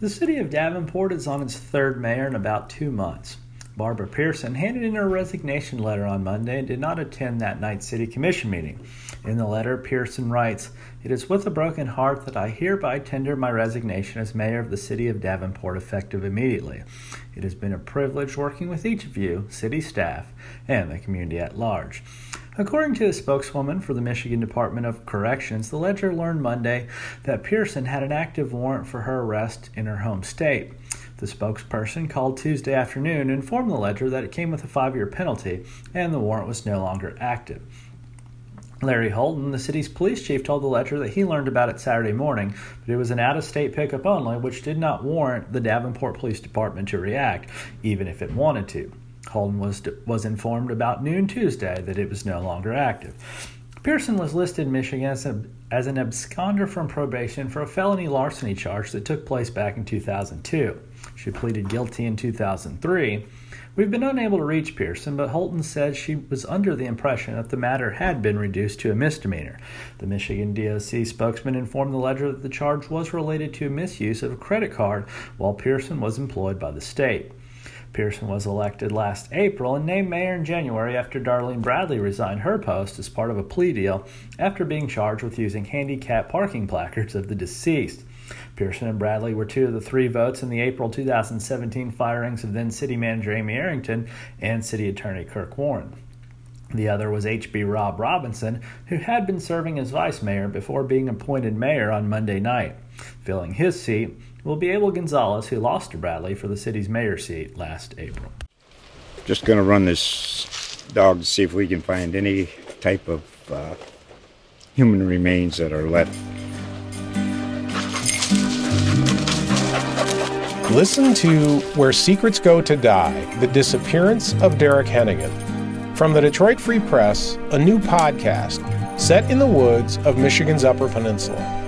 The city of Davenport is on its third mayor in about two months. Barbara Pierson handed in her resignation letter on Monday and did not attend that night's city commission meeting. In the letter, Pierson writes, It is with a broken heart that I hereby tender my resignation as mayor of the city of Davenport effective immediately. It has been a privilege working with each of you, city staff, and the community at large. According to a spokeswoman for the Michigan Department of Corrections, the Ledger learned Monday that Pierson had an active warrant for her arrest in her home state. The spokesperson called Tuesday afternoon and informed the Ledger that it came with a five year penalty and the warrant was no longer active. Larry Holton, the city's police chief, told the Ledger that he learned about it Saturday morning, but it was an out of state pickup only, which did not warrant the Davenport Police Department to react, even if it wanted to. Holden was, was informed about noon Tuesday that it was no longer active. Pierson was listed in Michigan as, a, as an absconder from probation for a felony larceny charge that took place back in 2002. She pleaded guilty in 2003. We've been unable to reach Pierson, but Holton said she was under the impression that the matter had been reduced to a misdemeanor. The Michigan DOC spokesman informed the Ledger that the charge was related to misuse of a credit card while Pierson was employed by the state. Pierson was elected last April and named mayor in January after Darlene Bradley resigned her post as part of a plea deal after being charged with using handicap parking placards of the deceased. Pierson and Bradley were two of the three votes in the April 2017 firings of then City Manager Amy Arrington and City Attorney Kirk Warren. The other was H.B. Rob Robinson, who had been serving as vice mayor before being appointed mayor on Monday night. Filling his seat will be Abel Gonzalez, who lost to Bradley for the city's mayor seat last April. Just going to run this dog to see if we can find any type of uh, human remains that are left. Listen to Where Secrets Go to Die The Disappearance of Derek Hennigan. From the Detroit Free Press, a new podcast set in the woods of Michigan's Upper Peninsula.